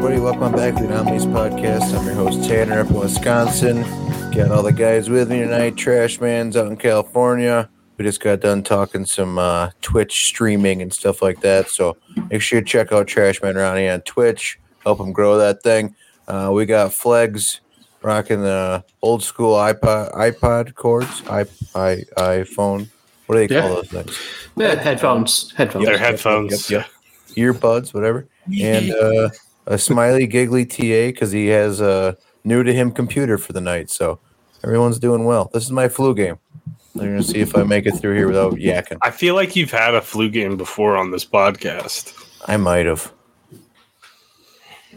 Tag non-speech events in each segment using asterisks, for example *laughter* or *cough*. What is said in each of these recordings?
Hey, everybody, welcome back to the Anomalies Podcast. I'm your host, Tanner, up in Wisconsin. Got all the guys with me tonight. Trash Man's out in California. We just got done talking some uh, Twitch streaming and stuff like that. So make sure you check out Trash Man Ronnie on Twitch. Help him grow that thing. Uh, we got Flegs rocking the old school iPod iPod cords, i, I iPhone. What do they call those things? Yeah, headphones. Headphones. Their headphones. Yep, yep. Earbuds, whatever. And uh, a smiley giggly TA because he has a new to him computer for the night. So everyone's doing well. This is my flu game. I'm gonna see if I make it through here without yakking. I feel like you've had a flu game before on this podcast. I might have.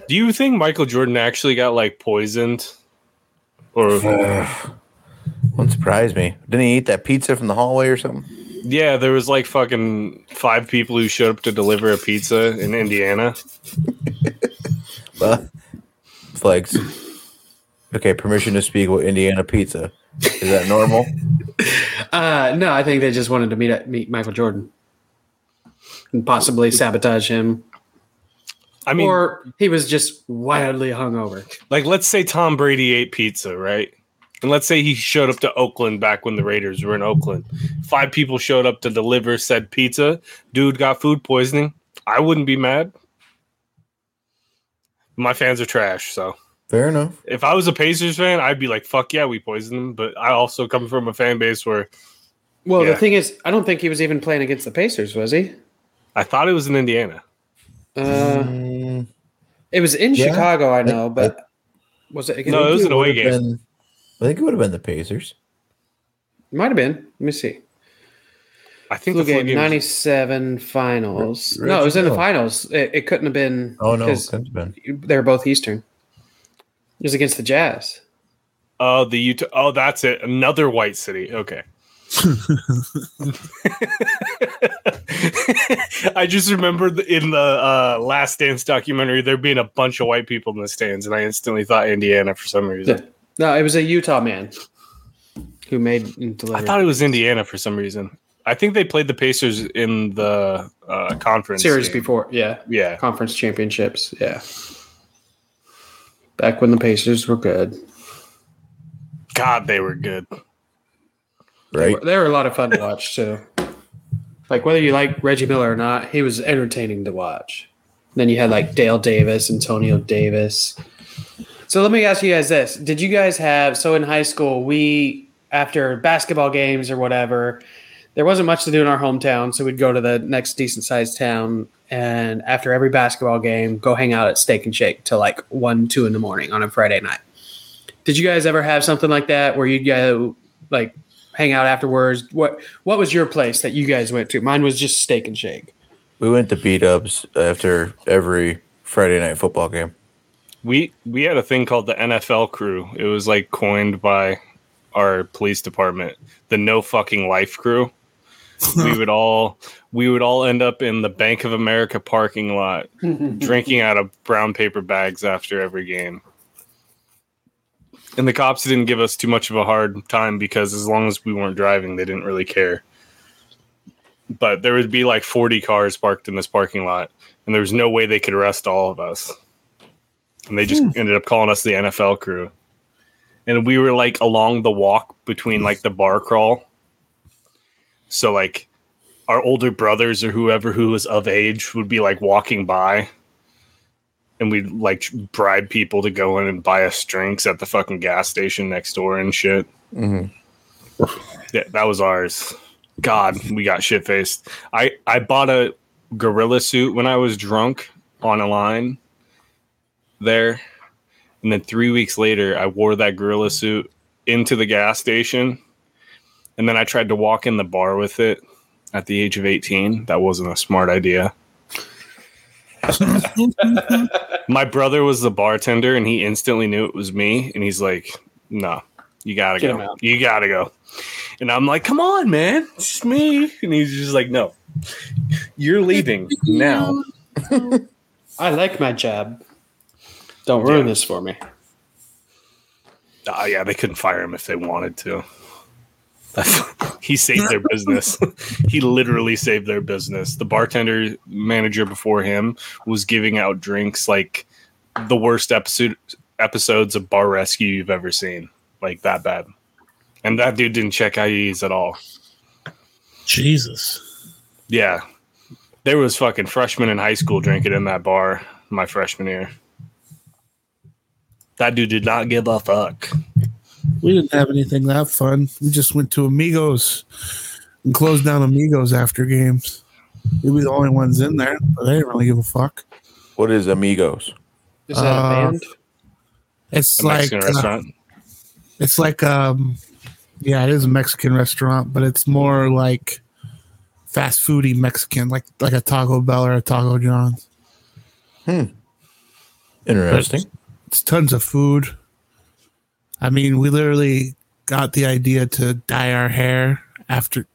Do you think Michael Jordan actually got like poisoned? Or *sighs* wouldn't surprise me. Didn't he eat that pizza from the hallway or something? yeah, there was like fucking five people who showed up to deliver a pizza in Indiana. *laughs* Well, flags. Okay, permission to speak with Indiana pizza. Is that normal? *laughs* Uh, no, I think they just wanted to meet meet Michael Jordan and possibly sabotage him, I mean, or he was just wildly hungover. like let's say Tom Brady ate pizza, right? And let's say he showed up to Oakland back when the Raiders were in Oakland. Five people showed up to deliver said pizza. Dude got food poisoning. I wouldn't be mad. My fans are trash, so Fair enough. if I was a Pacers fan, I'd be like, "Fuck yeah, we poisoned them." But I also come from a fan base where Well, Yeah. the thing is, I don't think he was even playing against the Pacers, was he? I thought it was in Indiana. Uh, Mm, it was in Yeah. Chicago, I know, but was it? Against, No, it was think an away game. been- I think it would have been the Pacers. might have been. Let me see. I think Flu the flu game game. ninety-seven finals. Re- no, it was in the finals. It, it couldn't have been. Oh no, it 'cause couldn't have been. they were both Eastern. It was against the Jazz. Oh, the Utah. Oh, that's it. Another white city. Okay. *laughs* I just remember in the uh, Last Dance documentary there being a bunch of white people in the stands, and I instantly thought Indiana for some reason. No, it was a Utah man who made and I thought it was Indiana for some reason. I think they played the Pacers in the uh, conference series game. before. Yeah, Yeah, conference championships. Yeah, back when the Pacers were good. God, they were good. They Right. were, they were a lot of fun to watch too. Like whether you like Reggie Miller or not, he was entertaining to watch. Then you had like Dale Davis, Antonio Davis. So let me ask you guys this: Did you guys have so in high school we after basketball games or whatever, there wasn't much to do in our hometown, so we'd go to the next decent sized town and after every basketball game, go hang out at Steak and Shake till like one, two in the morning on a Friday night. Did you guys ever have something like that where you'd go like hang out afterwards? What what was your place that you guys went to? Mine was just Steak and Shake. We went to beat ups after every Friday night football game. We we had a thing called the NFL crew. It was like coined by our police department, the no fucking life crew. We *laughs* would all we would all end up in the Bank of America parking lot *laughs* drinking out of brown paper bags after every game. And the cops didn't give us too much of a hard time because as long as we weren't driving, they didn't really care. But there would be like 40 cars parked in this parking lot, and there was no way they could arrest all of us and they just hmm. ended up calling us the NFL crew. And we were like along the walk between like the bar crawl. So like our older brothers or whoever who was of age would be like walking by and we'd like bribe people to go in and buy us drinks at the fucking gas station next door and shit. hmm Yeah, that was ours. God, we got shit faced. I I bought a gorilla suit when I was drunk on a line there, and then three weeks later, I wore that gorilla suit into the gas station, and then I tried to walk in the bar with it at the age of eighteen. That wasn't a smart idea. My brother was the bartender, and he instantly knew it was me. And he's like, "No, you gotta Get go. You gotta go." And I'm like, "Come on, man, it's just me." And he's just like, "No, you're leaving now." I like my job. Don't ruin this for me. Oh yeah, they couldn't fire him if they wanted to. *laughs* he saved their business. he literally saved their business. The bartender manager before him was giving out drinks like the worst episode episodes of Bar Rescue you've ever seen. Like that bad. And that dude didn't check IEs at all. Jesus. Yeah. There was fucking freshmen in high school drinking in that bar my freshman year. That dude did not give a fuck. We didn't have anything that fun. We just went to Amigos and closed down Amigos after games. We were the only ones in there, but they didn't really give a fuck. What is Amigos? Is that Uh, a band? It's A like Mexican uh, it's like um yeah, it is a Mexican restaurant, but it's more like fast foody Mexican, like like a Taco Bell or a Taco John's. Hmm. Interesting. It's tons of food. I mean, we literally got the idea to dye our hair after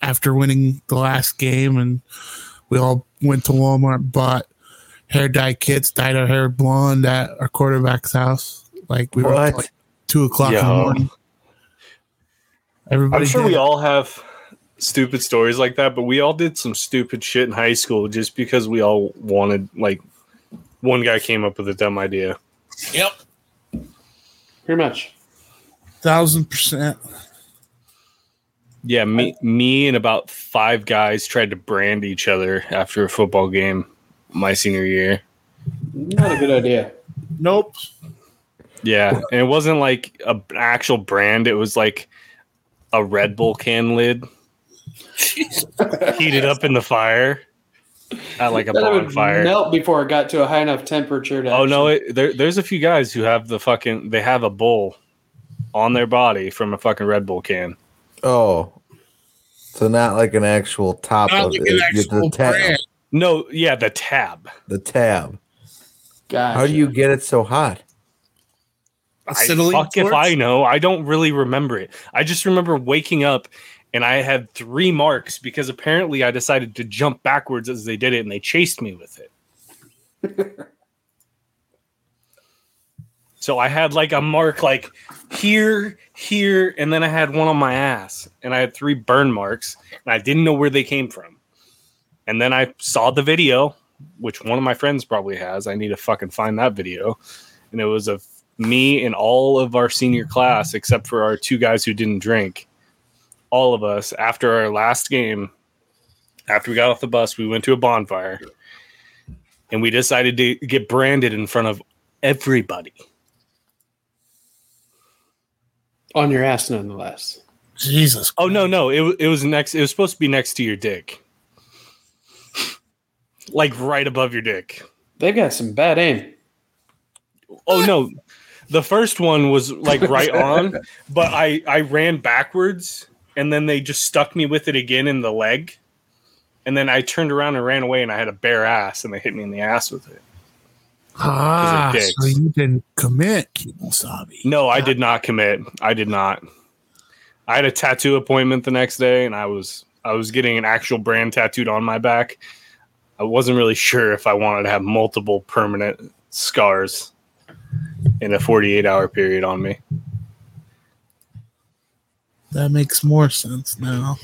after winning the last game, and we all went to Walmart, bought hair dye kits, dyed our hair blonde at our quarterback's house. Like we were up What? till, like two o'clock in the morning. Everybody, I'm sure did we all have stupid stories like that, but we all did some stupid shit in high school just because we all wanted like one guy came up with a dumb idea. Yep, Pretty much. thousand percent. Yeah, me me and about five guys tried to brand each other after a football game my senior year. Not a good idea. Nope. Yeah, and it wasn't like a, an actual brand, it was like a Red Bull can lid *laughs* heated up in the fire at like a That would bonfire. melt before it got to a high enough temperature to. Oh no, it, there, there's a few guys who have the fucking they have a bull on their body from a fucking Red Bull can. Oh, so not like an actual top Not of like it. an actual the tab. brand. No, yeah, the tab. The tab. Gotcha. How do you get it so hot? I, Acetylene fuck if? I know. I don't really remember it. I just remember waking up and I had three marks because apparently I decided to jump backwards as they did it and they chased me with it. *laughs* so I had like a mark like here, here, and then I had one on my ass and I had three burn marks and I didn't know where they came from. And then I saw the video, which one of my friends probably has. I need to fucking find that video. And it was of me and all of our senior class, except for our two guys who didn't drink. All of us, after our last game, after we got off the bus, we went to a bonfire and we decided to get branded in front of everybody. on your ass, nonetheless? Jesus. Oh no, no, it, wa- it was next. It was supposed to be next to your dick, like right above your dick. They've got some bad aim. Oh no, the first one was like right on, but I I ran backwards and then they just stuck me with it again in the leg, and then I turned around and ran away and I had a bare ass and they hit me in the ass with it. Ah, dicks. so you didn't commit, Kemosabe. No, I did not commit. I did not. I had a tattoo appointment the next day and I was I was getting an actual brand tattooed on my back. I wasn't really sure if I wanted to have multiple permanent scars in a 48 hour period on me. That makes more sense now.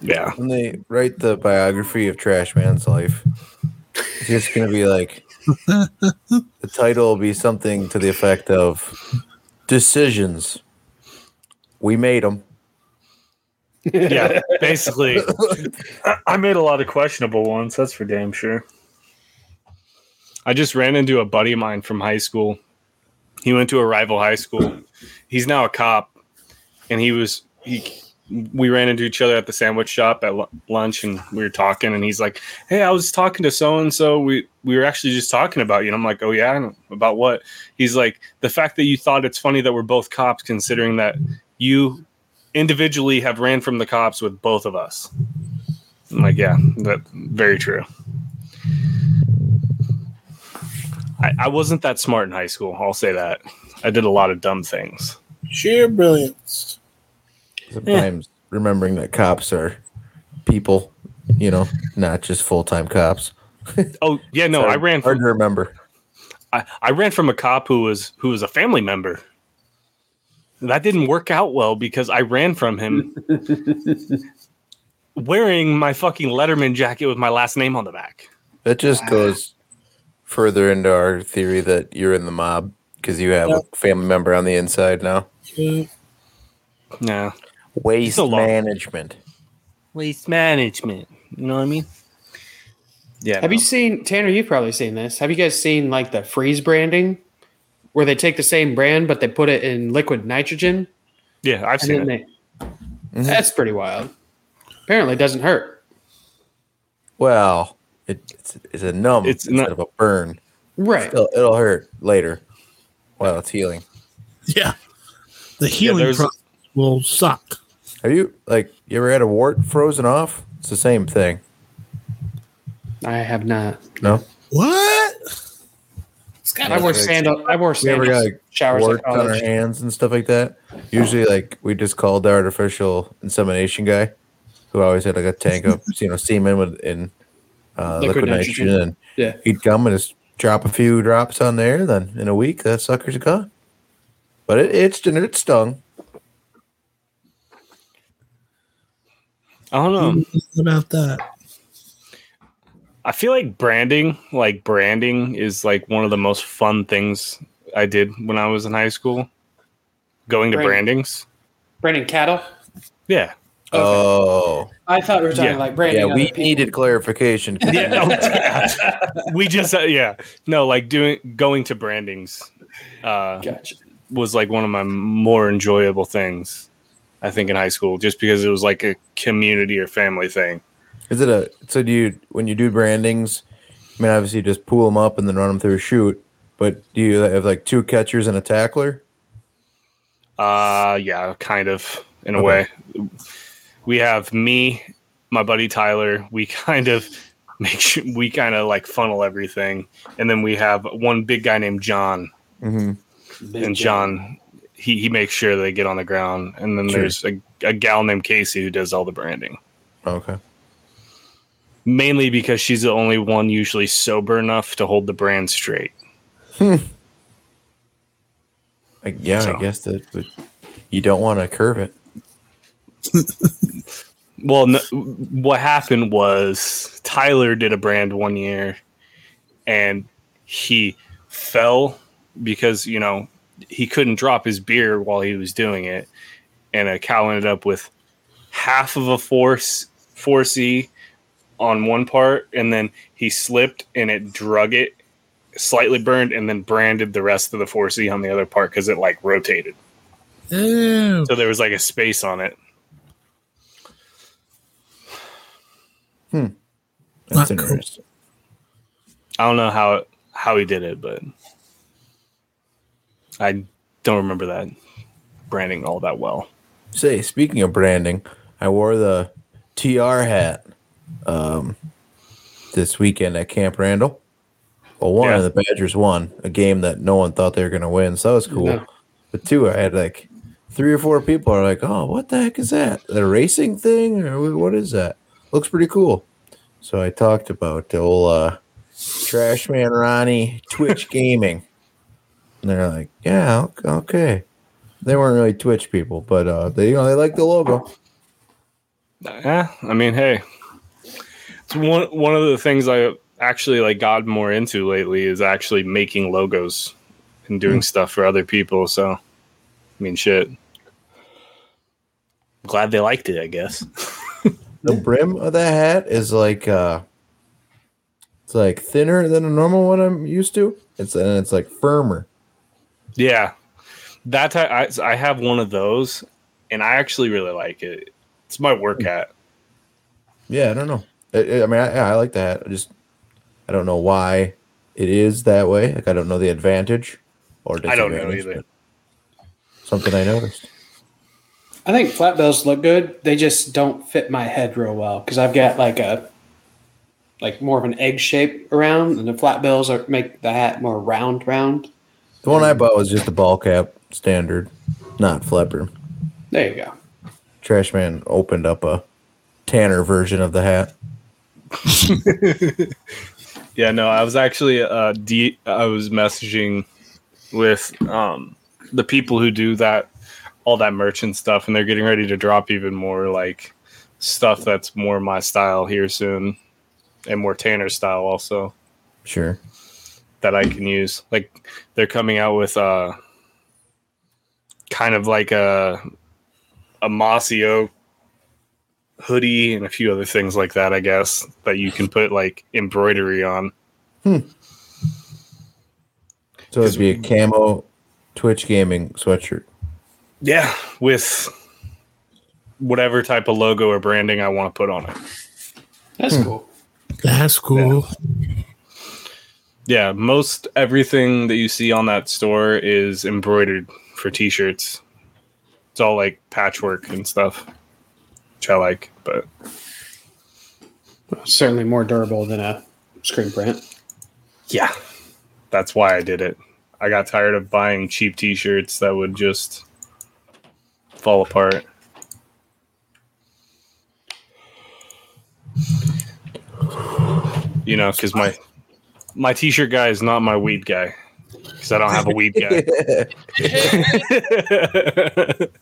Yeah. When they write the biography of Trash Man's life, it's just going to be like *laughs* the title will be something to the effect of Decisions. We made them. yeah, basically. I- I made a lot of questionable ones. That's for damn sure. I just ran into a buddy of mine from high school. He went to a rival high school. He's now a cop, and he was he. We ran into each other at the sandwich shop at lu- lunch, and we were talking. And he's like, "Hey, I was talking to so and so. We we were actually just talking about you." And I'm like, "Oh yeah, And about what?" He's like, "The fact that you thought it's funny that we're both cops, considering that you individually have ran from the cops with both of us. I'm like, yeah, that very true. I, I wasn't that smart in high school. I'll say that. I did a lot of dumb things. Sheer brilliance. Sometimes remembering that cops are people, you know, not just full time cops. *laughs* Oh yeah, no, Hard- I ran hard from to remember. I, I ran from a cop who was who was a family member. That didn't work out well because I ran from him *laughs* wearing my fucking Letterman jacket with my last name on the back. That just ah. goes further into our theory that you're in the mob because you have a family member on the inside now. Yeah. Yeah. Waste management. Waste management. You know what I mean? Yeah. Have you seen Tanner? You've probably seen this. Have you guys seen like the freeze branding, where they take the same brand but they put it in liquid nitrogen Yeah, I've seen then it. they? That's pretty wild. Apparently, it doesn't hurt. Well, it, it's, it's a numb It's instead not- of a burn. Right. It'll, it'll hurt later while it's healing. Yeah. The healing there's- process will suck. Have you like you ever had a wart frozen off? It's the same thing. I have not. No, What? I wore sandals. I wore we ever got like, showers at warts on our hands and stuff like that. Usually, like we just called the artificial insemination guy, who always had like a tank of you know semen with in uh, Liquid liquid, nitrogen, nitrogen. and Yeah. he'd come and just drop a few drops on there. Then in a week, that sucker's gone. But it itched and it stung. I don't know. about that? I feel like branding, like branding, is like one of the most fun things I did when I was in high school. Going to Brand- brandings. Branding cattle. Yeah. Oh, I thought we were talking Yeah. like branding. yeah, we people. needed clarification. *laughs* Yeah. oh, *laughs* yeah. we just uh, yeah. No, like doing going to brandings uh Gotcha. was like one of my more enjoyable things I think in high school just because it was like a community or family thing. Is it a so do you when you do brandings? I mean, obviously, you just pull them up and then run them through a chute. But do you have like two catchers and a tackler? Uh yeah, kind of in a Okay. way. We have me, my buddy Tyler. We kind of make sure we kind of like funnel everything, and then we have one big guy named John, Mm-hmm. and John he he makes sure they get on the ground, and then Sure. there's a, a gal named Casey who does all the branding. Okay. Mainly because she's the only one usually sober enough to hold the brand straight. I, yeah, So. I guess that. But you don't want to curve it. *laughs* Well, no, what happened was Tyler did a brand one year, and he fell because you know he couldn't drop his beer while he was doing it, and a cow ended up with half of a force four C on one part, and then he slipped and it drug it, slightly burned, and then branded the rest of the four C on the other part because it like rotated, Ew. so there was like a space on it. That's Not cool. interesting. I don't know how how he did it, but I don't remember that branding all that well. Say, speaking of branding, I wore the TR hat um, this weekend at Camp Randall. Well, one Yeah. of the Badgers won a game that no one thought they were going to win, so that was cool. No. But two, I had like three or four people are like, "Oh, what the heck is that? A racing thing, or what is that? Looks pretty cool." So I talked about the old uh, Trash Man Ronnie Twitch *laughs* Gaming, and they're like, "Yeah, ok- okay." They weren't really Twitch people, but uh, they you know they like the logo. Yeah, I mean, hey, it's one one of the things I actually like got more into lately is actually making logos and doing stuff for other people. So, I mean, shit. Glad they liked it, I guess. *laughs* The brim of that hat is like uh, it's like thinner than a normal one I'm used to. It's and it's like firmer. Yeah, that I I have one of those, and I actually really like it. It's my work hat. Yeah, I don't know. I, I mean, I, yeah, I like the hat. I just I don't know why it is that way. Like I don't know the advantage or I don't know either. Something I noticed. I think flat bills look good. They just don't fit my head real well because I've got like a like more of an egg shape around, and the flat bills are make the hat more round, round. The one I bought was just a ball cap standard, not flipper. There you go. Trash man opened up a Tanner version of the hat. *laughs* Yeah, no, I was actually uh de- I was messaging with um the people who do that all that merchant stuff and they're getting ready to drop even more like stuff that's more my style here soon and more Tanner style also Sure. that I can use. Like they're coming out with uh kind of like a a mossy oak hoodie and a few other things like that, I guess, that you can put like embroidery on. So it'd be a camo Twitch gaming sweatshirt. Yeah, with whatever type of logo or branding I want to put on it. That's hmm. cool. That's cool. Yeah, most everything that you see on that store is embroidered for t-shirts. It's all like patchwork and stuff, which I like, but Certainly more durable than a screen print. yeah, that's why I did it. I got tired of buying cheap t-shirts that would just fall apart. You know, because my my t-shirt guy is not my weed guy. Because I don't have a weed guy. *laughs*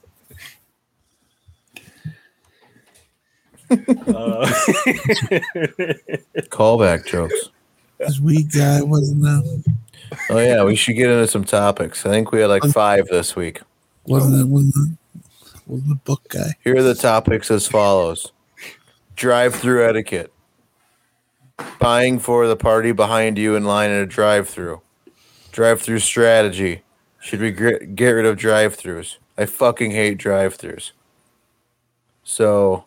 Uh, *laughs* Callback jokes. This week guy wasn't the Oh yeah, we should get into some topics. I think we had like five this week. wasn't the wasn't the, wasn't the book guy. Here are the topics as follows: drive-through etiquette, buying for the party behind you in line at a drive-through, drive-through strategy. Should we get get rid of drive-throughs? I fucking hate drive-throughs. So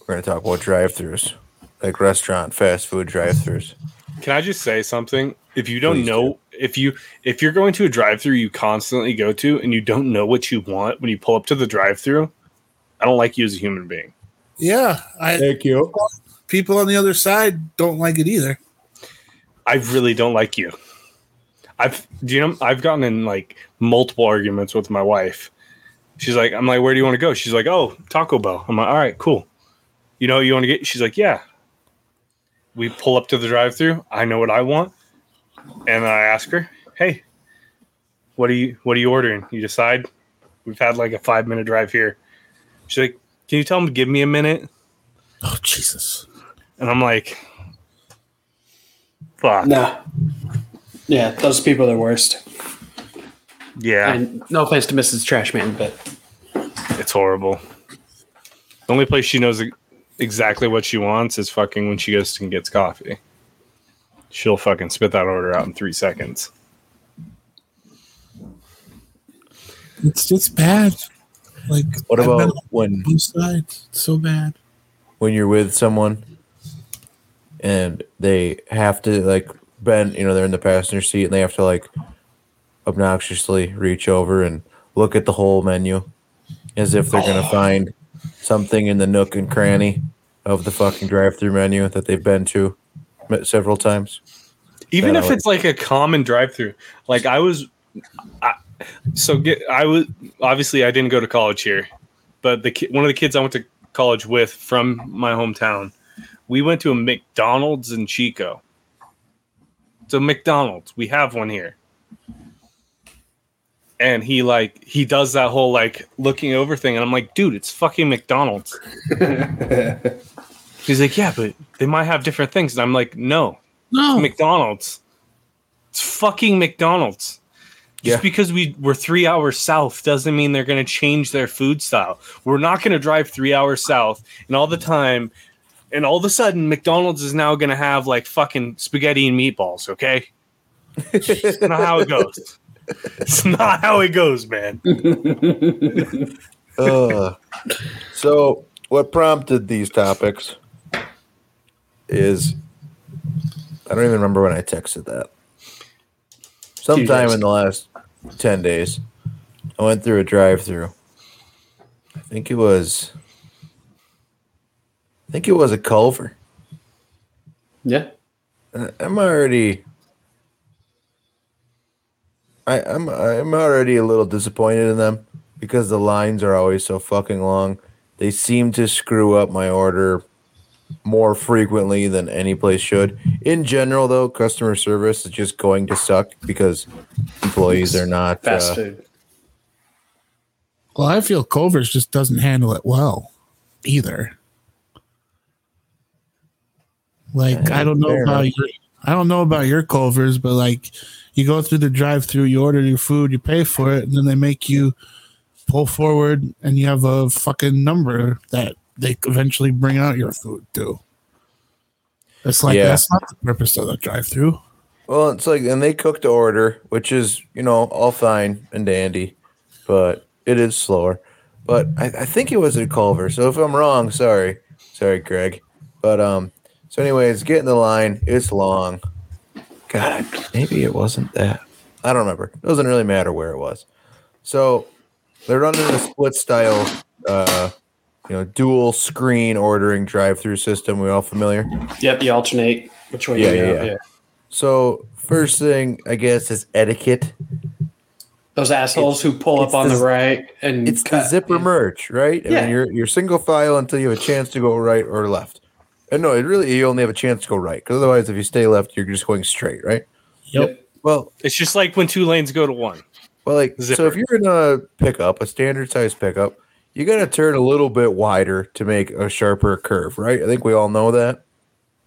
we're gonna talk about drive-throughs, like restaurant, fast food drive-throughs. Can I just say something? If you don't Please know, if you if you're going to a drive-through you constantly go to and you don't know what you want when you pull up to the drive-through, I don't like you as a human being. Yeah, I Thank you. people on the other side don't like it either. I really don't like you. I've do you know I've gotten in like multiple arguments with my wife. She's like, I'm like, where do you want to go? She's like, oh, Taco Bell. I'm like, all right, cool. You know, what you want to get? She's like, yeah. We pull up to the drive-through. I know what I want, and I ask her, hey, what are you what are you ordering? You decide. We've had like a five minute drive here. She's like, can you tell them to give me a minute? Oh Jesus! And I'm like, fuck. No. Yeah, those people are the worst. Yeah. And no offense to Mrs. Trashman, but It's horrible. The only place she knows exactly what she wants is fucking when she goes and gets coffee. She'll fucking spit that order out in three seconds. It's just bad. Like What I've about when both sides. It's so bad. when you're with someone and they have to like bend, you know, they're in the passenger seat and they have to like obnoxiously reach over and look at the whole menu as if they're going to find something in the nook and cranny of the fucking drive-through menu that they've been to m- several times. Even if like- it's like a common drive-through. Like I was, I, so get I was obviously I didn't go to college here, but the ki- one of the kids I went to college with from my hometown, we went to a McDonald's in Chico. So McDonald's, we have one here. And he like he does that whole like looking over thing, and I'm like, dude, it's fucking McDonald's. *laughs* He's like, yeah, but they might have different things, and I'm like, no, No, McDonald's. It's fucking McDonald's. Just Yeah. because we we're three hours south doesn't mean they're going to change their food style. We're not going to drive three hours south and all the time, and all of a sudden McDonald's is now going to have like fucking spaghetti and meatballs. Okay, it's not how it goes. It's not how it goes, man. *laughs* Uh, so, what prompted these topics is I don't even remember when I texted that. Sometime in the last 10 days, I went through a drive through. I think it was, I think it was a Culver. Yeah. I- I'm already. I, I'm I'm already a little disappointed in them because the lines are always so fucking long. They seem to screw up my order more frequently than any place should. In general, though, customer service is just going to suck because employees are not. Fast uh, food. Well, I feel Culver's just doesn't handle it well either. Like I don't know about your I don't know about your Culver's, but like you go through the drive through, you order your food, you pay for it, and then they make you pull forward and you have a fucking number that they eventually bring out your food too. It's like Yeah. that's not the purpose of the drive through. Well, it's like, and they cooked the order, which is, you know, all fine and dandy, but it is slower. But I, I think it was at Culver. So if I'm wrong, sorry. Sorry, Greg. But, um, so anyways, get in the line. It's long. God, maybe it wasn't that. I don't remember. It doesn't really matter where it was. So they're running a split style, uh, you know, dual screen ordering drive through system. We all familiar? Yep, you alternate which way Yeah, you yeah, go. yeah. So first thing, I guess, is etiquette. Those assholes who pull up on the, the- right and It's the zipper merge, right? I Yeah. mean, you're you're single file until you have a chance to go right or left. And no, it really you only have a chance to go right because otherwise, if you stay left, you're just going straight, right? Yep. Well, It's just like when two lanes go to one. well, like so, if you're in a pickup, a standard size pickup, you got to turn a little bit wider to make a sharper curve, right? I think we all know that.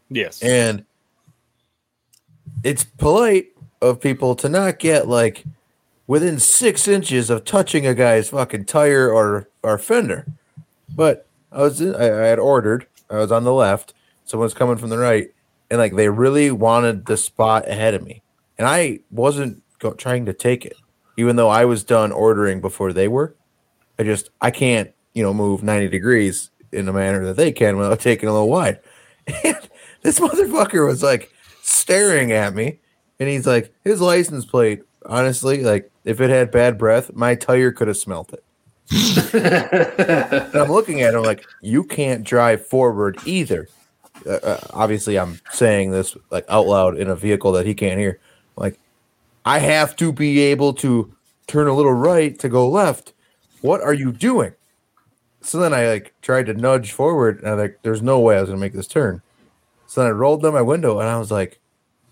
Yes. And it's polite of people to not get like within six inches of touching a guy's fucking tire or or fender. But I was in, I, I had ordered. I was on the left. Someone's coming from the right, and like they really wanted the spot ahead of me, and I wasn't go, trying to take it, even though I was done ordering before they were. I just I can't you know move ninety degrees in a manner that they can without *laughs* taking a little wide. And this motherfucker was like staring at me, and he's like, his license plate. Honestly, like if it had bad breath, my tire could have smelt it. I'm looking at him like, you can't drive forward either. Uh, uh, obviously, I'm saying this like out loud in a vehicle that he can't hear. Like, I have to be able to turn a little right to go left. What are you doing? So then I like tried to nudge forward, and I like, there's no way I was gonna make this turn. So then I rolled down my window, and I was like,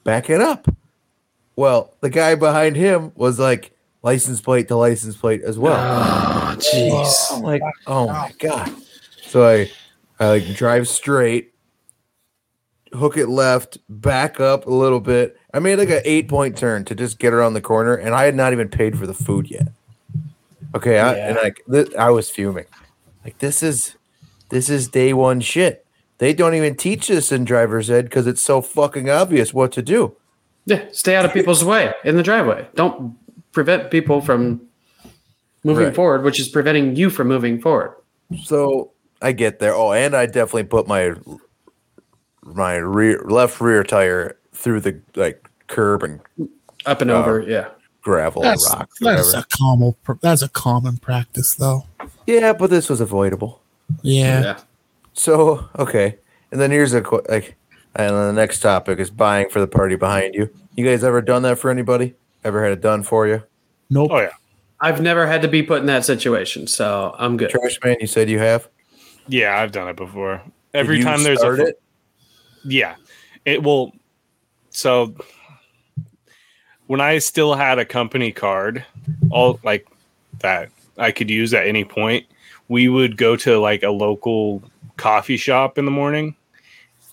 back it up. Well, the guy behind him was like license plate to license plate as well. Ah, oh, jeez. I'm like, oh my god. So I, I like drive straight, hook it left, back up a little bit. I made like an eight point turn to just get around the corner, and I had not even paid for the food yet. Okay, I, and like th- I was fuming. Like this is, this is day one shit. They don't even teach this in driver's ed because it's so fucking obvious what to do. Yeah, stay out of people's way in the driveway. Don't prevent people from moving Right. forward, which is preventing you from moving forward. So I get there. Oh, and I definitely put my my rear left rear tire through the like curb and Up and over, um, yeah. Gravel That's, and rocks. that's a common that's a common practice though. Yeah, but this was avoidable. Yeah. Yeah. So okay, and then here's a qu- like, and then the next topic is buying for the party behind you. You guys ever done that for anybody? Ever had it done for you? Nope. Oh yeah. I've never had to be put in that situation, so I'm good. Trash man, you said you have. Yeah, I've done it before. Did Every you time there's a start it. Yeah. It will so when I still had a company card, all like that I could use at any point, we would go to like a local coffee shop in the morning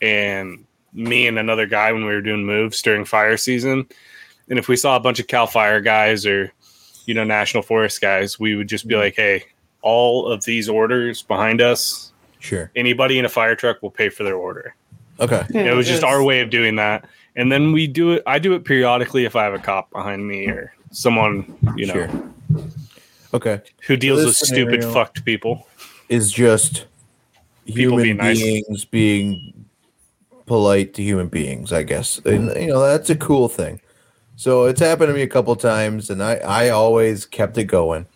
and me and another guy when we were doing moves during fire season. And if we saw a bunch of Cal Fire guys or, you know, National Forest guys, we would just be mm-hmm. like, hey, all of these orders behind us, Sure. anybody in a fire truck will pay for their order Okay. it was just our way of doing that and then we do it i do it periodically if i have a cop behind me or someone you know Sure. Okay. who deals this with stupid fucked people Is just People human being nice. beings being polite to human beings, I guess. And you know, that's a cool thing. So it's happened to me a couple times and I I always kept it going.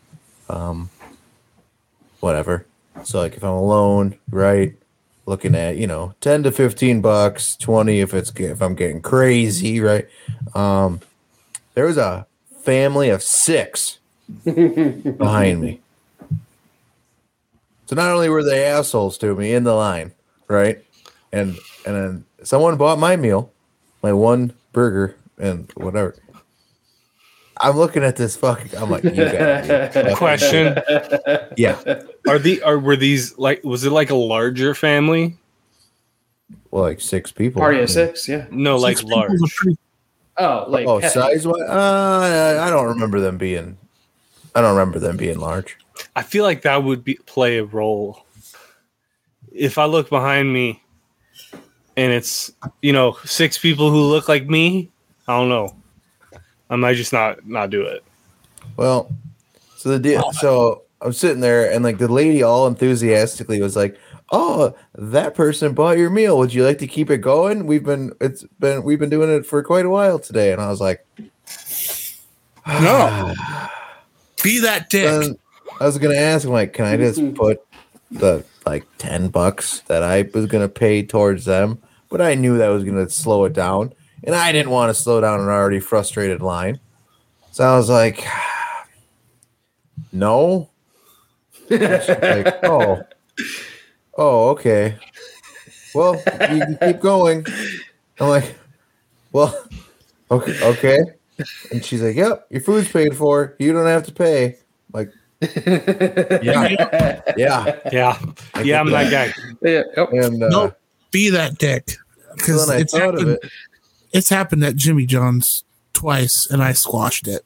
Um whatever. So like if I'm alone, right? Looking at you know ten to fifteen bucks, twenty if it's if I'm getting crazy, right? Um, there was a family of six *laughs* behind me. So not only were they assholes to me in the line, right, and and then someone bought my meal, my one burger and whatever. I'm looking at this fucking. I'm like, you got me. *laughs* *laughs* Question: yeah, Are the are were these like was it like a larger family? well, like six people. Party of six, yeah. No, like Six people's a large. pretty- Oh, like Oh, size wise, uh, I don't remember them being. I don't remember them being large. I feel like that would be play a role. If I look behind me and it's, you know, six people who look like me, I don't know. I might just not not do it. Well, so the deal. So I'm sitting there, and like the lady, all enthusiastically, was like, "Oh, that person bought your meal. Would you like to keep it going? We've been it's been we've been doing it for quite a while today." And I was like, *sighs* No. Be that dick. Then I was gonna ask him like, can I just mm-hmm. put the like ten bucks that I was gonna pay towards them? But I knew that was gonna slow it down, and I didn't want to slow down an already frustrated line. So I was like, no. She's like, oh, oh, okay. Well, you can keep going. I'm like, well, okay, okay. And she's like, "Yep, your food's paid for. You don't have to pay." Like, *laughs* yeah, yeah. Yeah. I yeah, I'm that guy. Yeah, oh, And uh, Nope. Be that dick. so Because I it's thought of happened, it. It's happened at Jimmy John's twice, and I squashed it.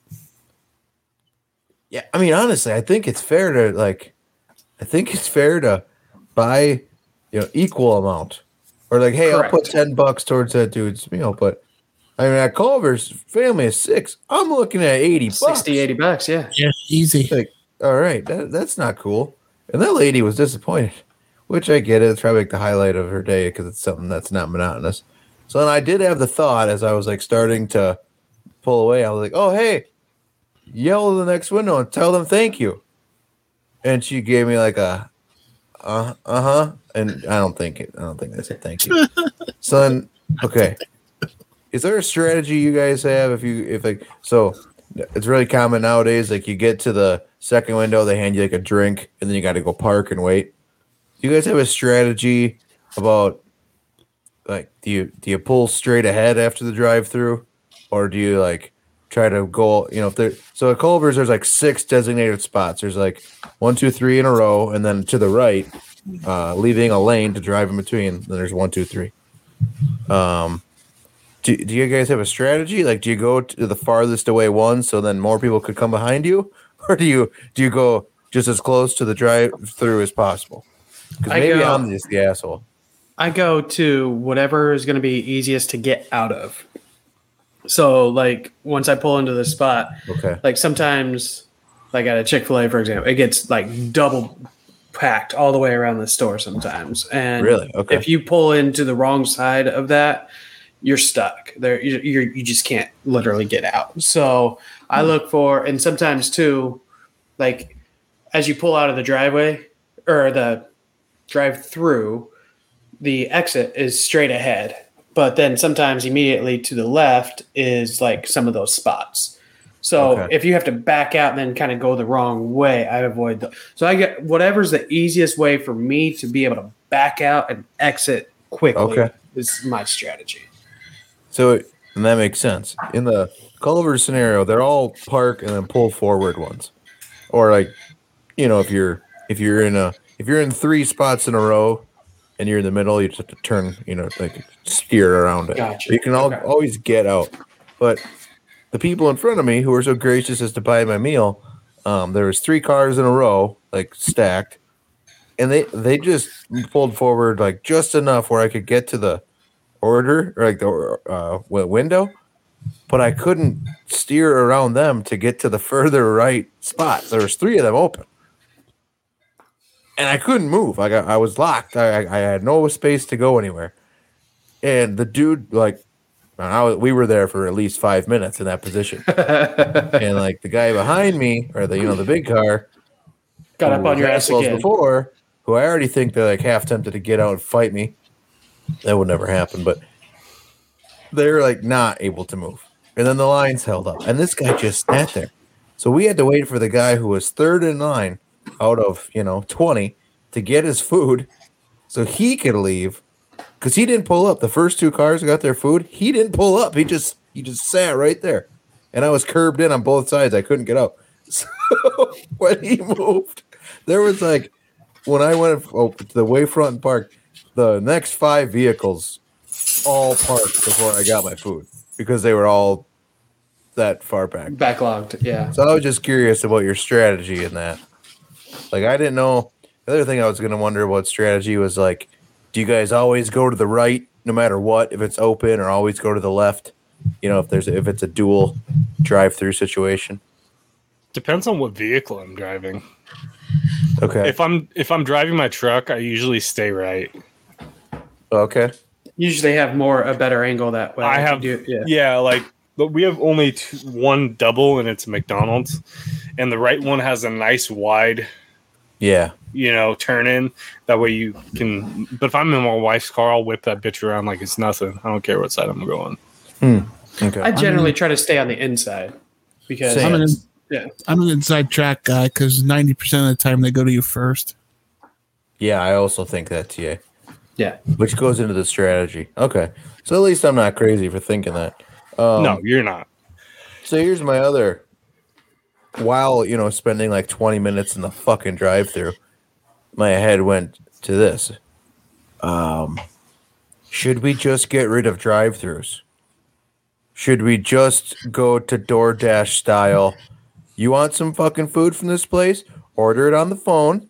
Yeah, I mean, honestly, I think it's fair to like. I think it's fair to buy, you know, equal amount, or like, hey, I'll put ten bucks towards that dude's meal. But I mean, at Culver's family of six, I'm looking at eighty bucks. 60, 80 bucks, yeah. Yeah, easy. Like, all right, that, that's not cool. And that lady was disappointed, which I get it. It's probably like the highlight of her day because it's something that's not monotonous. So then I did have the thought as I was like starting to pull away. I was like, oh, hey, yell to the next window and tell them thank you. And she gave me like a, uh huh. And I don't think it, I don't think they said thank you. *laughs* so then, okay. Is there a strategy you guys have if you, if like, so it's really common nowadays. Like you get to the second window, they hand you like a drink, and then you got to go park and wait. Do you guys have a strategy about like do you do you pull straight ahead after the drive through, or do you like try to go? You know, if there so at Culver's there's like six designated spots. There's like one, two, three in a row, and then to the right, uh, leaving a lane to drive in between. Then there's one, two, three. Um, do, do you guys have a strategy? Like, do you go to the farthest away one so then more people could come behind you, *laughs* or do you do you go just as close to the drive through as possible? Because maybe go- I'm just the asshole. I go to whatever is going to be easiest to get out of. So, like, once I pull into the spot, Okay. like sometimes, like at a Chick fil A, for example, it gets like double packed all the way around the store sometimes. And Really? Okay. if you pull into the wrong side of that, you're stuck there. You, you just can't literally get out. So I hmm. look for, and sometimes too, like as you pull out of the driveway or the drive through, the exit is straight ahead. But then sometimes immediately to the left is like some of those spots. So Okay. if you have to back out and then kind of go the wrong way, I avoid the. So I get whatever's the easiest way for me to be able to back out and exit quickly Okay. is my strategy. So and that makes sense. In the Culver scenario, they're all park and then pull forward ones, or like, you know, if you're if you're in a if you're in three spots in a row, and you're in the middle, you just have to turn, you know, like steer around it. Gotcha. You can all, Okay. always get out, but the people in front of me who were so gracious as to buy my meal, um, there was three cars in a row, like stacked, and they they just pulled forward like just enough where I could get to the order or like the uh, window, but I couldn't steer around them to get to the further right spot. There was three of them open, and I couldn't move. I got I was locked. I I I had no space to go anywhere, and the dude like. I was, we were there for at least five minutes in that position, *laughs* and like the guy behind me, or the you know the big car, Got up on your ass again. before. who I already think they're like half tempted to get out and fight me. That would never happen, but they're like not able to move. And then the lines held up, and this guy just sat there. So we had to wait for the guy who was third in line out of you know twenty to get his food, so he could leave because he didn't pull up. The first two cars got their food. He didn't pull up. He just he just sat right there, and I was curbed in on both sides. I couldn't get out. *laughs* So when he moved, there was like when I went oh, to the way Wayfront Park, the next five vehicles all parked before I got my food because they were all that far back. Backlogged. Yeah. So I was just curious about your strategy in that. Like I didn't know. The other thing I was going to wonder about strategy was like, do you guys always go to the right no matter what if it's open, or always go to the left? You know, if there's if it's a dual drive-through situation. Depends on what vehicle I'm driving. Okay. If I'm if I'm driving my truck, I usually stay right. okay. Usually have more a better angle that way. I have do- yeah. yeah, like but we have only two, one double and it's McDonald's, and the right one has a nice wide Yeah. you know turn in. That way you can. But if I'm in my wife's car, I'll whip that bitch around like it's nothing. I don't care what side I'm going. Okay. I generally try to stay on the inside because I'm an, yeah. I'm an inside track guy because 90% of the time they go to you first. yeah, I also think that TA, Yeah. which goes into the strategy. Okay. So at least I'm not crazy for thinking that. Um, no, you're not. So here's my other. While you know spending like 20 minutes in the fucking drive-through, my head went to this. Um, should we just get rid of drive-throughs? Should we just go to DoorDash style? You want some fucking food from this place? Order it on the phone.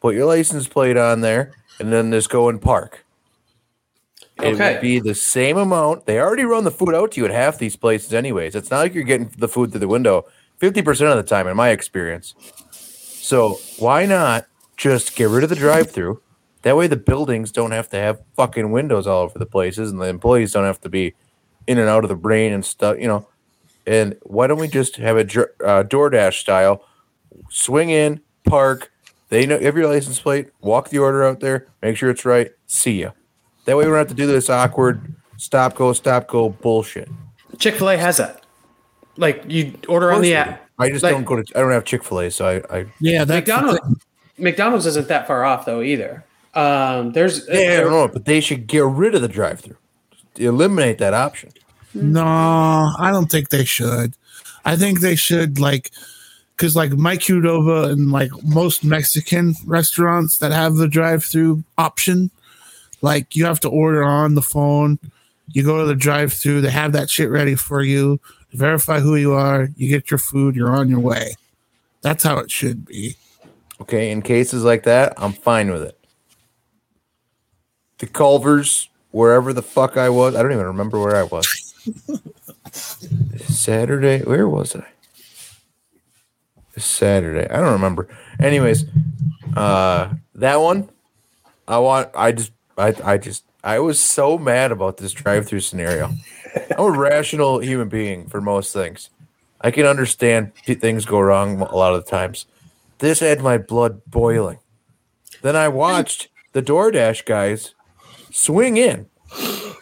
Put your license plate on there, and then just go and park. It Okay. would be the same amount. They already run the food out to you at half these places, anyways. It's not like you're getting the food through the window 50% of the time, in my experience. So, why not just get rid of the drive through? That way, the buildings don't have to have fucking windows all over the places, and the employees don't have to be in and out of the brain and stuff, you know. And why don't we just have a uh, DoorDash style? Swing in, park. They know your license plate. Walk the order out there. Make sure it's right. See ya. That way we don't have to do this awkward stop go stop go bullshit. Chick fil A has that. Like you order on the app. I just Like- don't go to. I don't have Chick Fil A, so I. I Yeah, that's McDonald's. McDonald's isn't that far off though either. Um, there's yeah, I don't know, but they should get rid of the drive-through. Eliminate that option. No, I don't think they should. I think they should like because like Mike Qdoba and like most Mexican restaurants that have the drive-through option, like you have to order on the phone. You go to the drive-through, they have that shit ready for you. Verify who you are. You get your food. You're on your way. That's how it should be. Okay, in cases like that, I'm fine with it. The Culvers, wherever the fuck I was, I don't even remember where I was. *laughs* Saturday, where was I? Saturday, I don't remember. Anyways, uh, that one, I want. I just, I, I just, I was so mad about this drive-through scenario. I'm a rational human being for most things. I can understand things go wrong a lot of the times. This had my blood boiling. Then I watched the DoorDash guys swing in,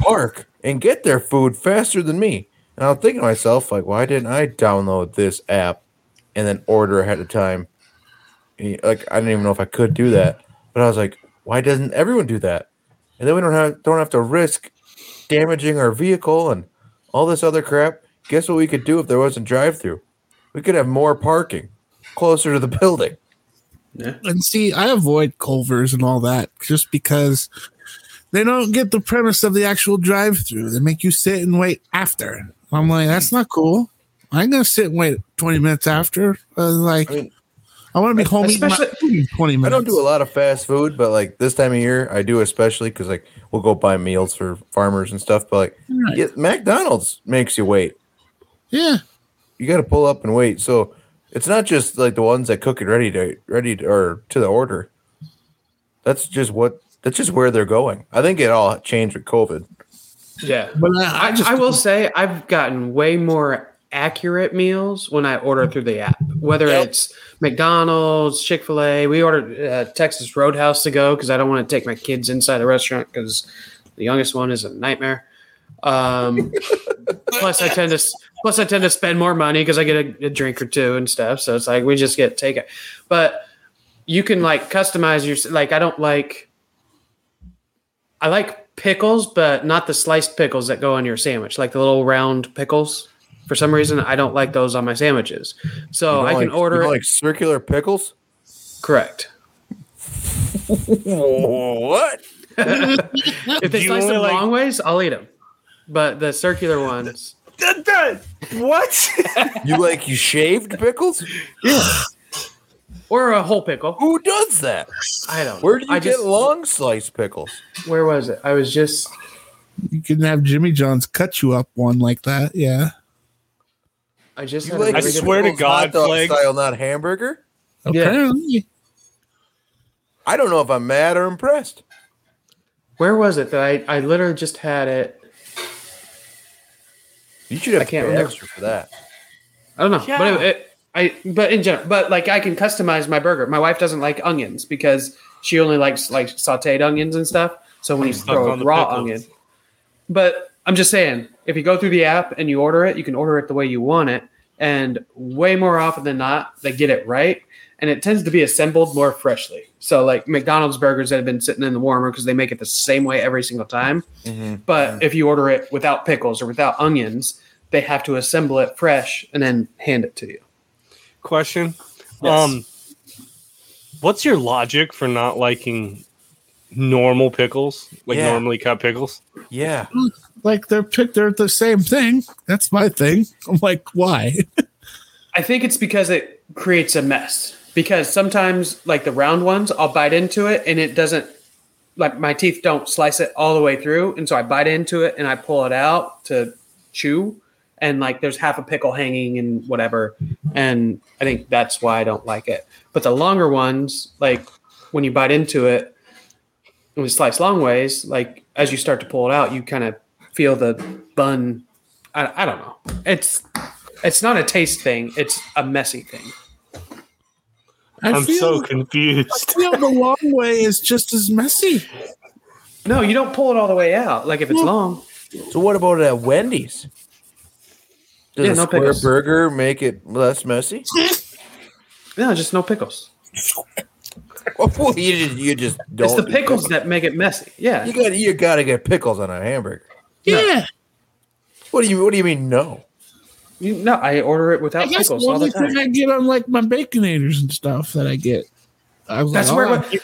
park, and get their food faster than me. And I was thinking to myself, like, why didn't I download this app and then order ahead of time? Like, I didn't even know if I could do that. But I was like, why doesn't everyone do that? And then we don't have don't have to risk damaging our vehicle and all this other crap. Guess what we could do if there wasn't drive through? We could have more parking closer to the building. Yeah. And see, I avoid Culvers and all that just because they don't get the premise of the actual drive-through. They make you sit and wait after. I'm like, that's not cool. I'm gonna sit and wait 20 minutes after. Uh, like, I I, want to be home eating my especially- food in 20 minutes. I don't do a lot of fast food, but like this time of year, I do especially because like we'll go buy meals for farmers and stuff. But like, Right. yeah, McDonald's makes you wait. Yeah, You got to pull up and wait. So it's not just like the ones that cook it ready to ready to, or to the order. That's just what. That's just where they're going. I think it all changed with COVID. yeah. but I, I I, just I will say I've gotten way more accurate meals when I order through the app, whether Yep. it's McDonald's, Chick fil A. We ordered uh, Texas Roadhouse to go because I don't want to take my kids inside the restaurant because the youngest one is a nightmare. Um, *laughs* plus, I tend to plus I tend to spend more money because I get a, a drink or two and stuff. So it's like we just get takeout. But you can like customize your like. I don't like. I like pickles, but not the sliced pickles that go on your sandwich, like the little round pickles. For some reason, I don't like those on my sandwiches. So You don't I can like- order you don't like circular pickles. correct. what? *laughs* If they You slice only them like- long ways, I'll eat them. But the circular ones, That- that- what? *laughs* You like you shaved pickles? Yeah. Or a whole pickle. Who does that? I don't. Where do you I get just, long slice pickles? Where was it? I was just. You can have Jimmy John's cut you up one like that. Yeah. I just. You had like I swear to God, hot dog style, not hamburger. Yeah. Apparently. I don't know if I'm mad or impressed. Where was it that I? I literally just had it. You should have I can't paid remember. extra for that. I don't know, Yeah. but it, it, I but in general, but like I can customize my burger. My wife doesn't like onions because she only likes like sautéed onions and stuff. So when you throw on a raw pickles. onion, but I'm just saying, if you go through the app and you order it, you can order it the way you want it, and way more often than not, they get it right, and it tends to be assembled more freshly. So like McDonald's burgers that have been sitting in the warmer because they make it the same way every single time. But if you order it without pickles or without onions, they have to assemble it fresh and then hand it to you. Question. Yes. Um, what's your logic for not liking normal pickles, like Yeah. normally cut pickles? Yeah. Like they're picked, they're the same thing. That's my thing. I'm like, why? *laughs* I think it's because it creates a mess. Because sometimes, like the round ones, I'll bite into it and it doesn't, like my teeth don't slice it all the way through. And so I bite into it and I pull it out to chew. And like there's half a pickle hanging and whatever. And I think that's why I don't like it. But the longer ones, like when you bite into it and we slice long ways, like as you start to pull it out, you kind of feel the bun. I, I don't know. It's it's not a taste thing. It's a messy thing. I I'm feel, so I confused. feel the long way is just as messy. No, you don't pull it all the way out. Like if it's Well- long, So what about at Wendy's? Does Yeah, a no square pickles. burger make it less messy? *laughs* no, just no pickles. *laughs* *laughs* well, you just, you just don't. It's the do pickles that make it messy. Yeah. You got you got to get pickles on a hamburger. Yeah. What do you What do you mean? No. You, no, I order it I without guess pickles the all the only thing time. I get on like my baconators and stuff that I get. I was That's like, where oh, my-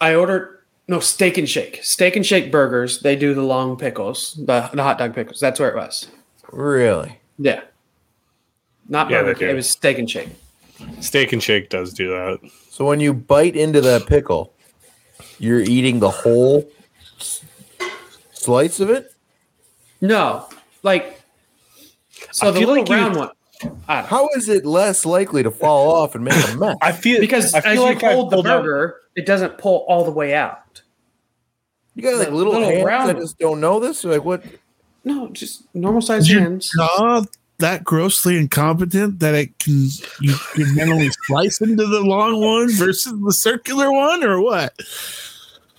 I ordered no steak and shake. Steak and shake burgers. They do the long pickles, the, the hot dog pickles. That's where it was. Really? Yeah. Not Yeah, Burger they King. do. It was steak and shake. Steak and Shake does do that. So when you bite into that pickle, you're eating the whole s- slice of it. No, like so I the feel little like you- round one. I don't know. How is it less likely to fall off and make a *laughs* mess? I feel Because I as feel you like I hold the pulled out- burger, it doesn't pull all the way out. You got like the little, little hands round that just don't know this. Like what? No, just normal size hands. jaw that grossly incompetent that it can you can mentally *laughs* slice into the long one versus the circular one or what?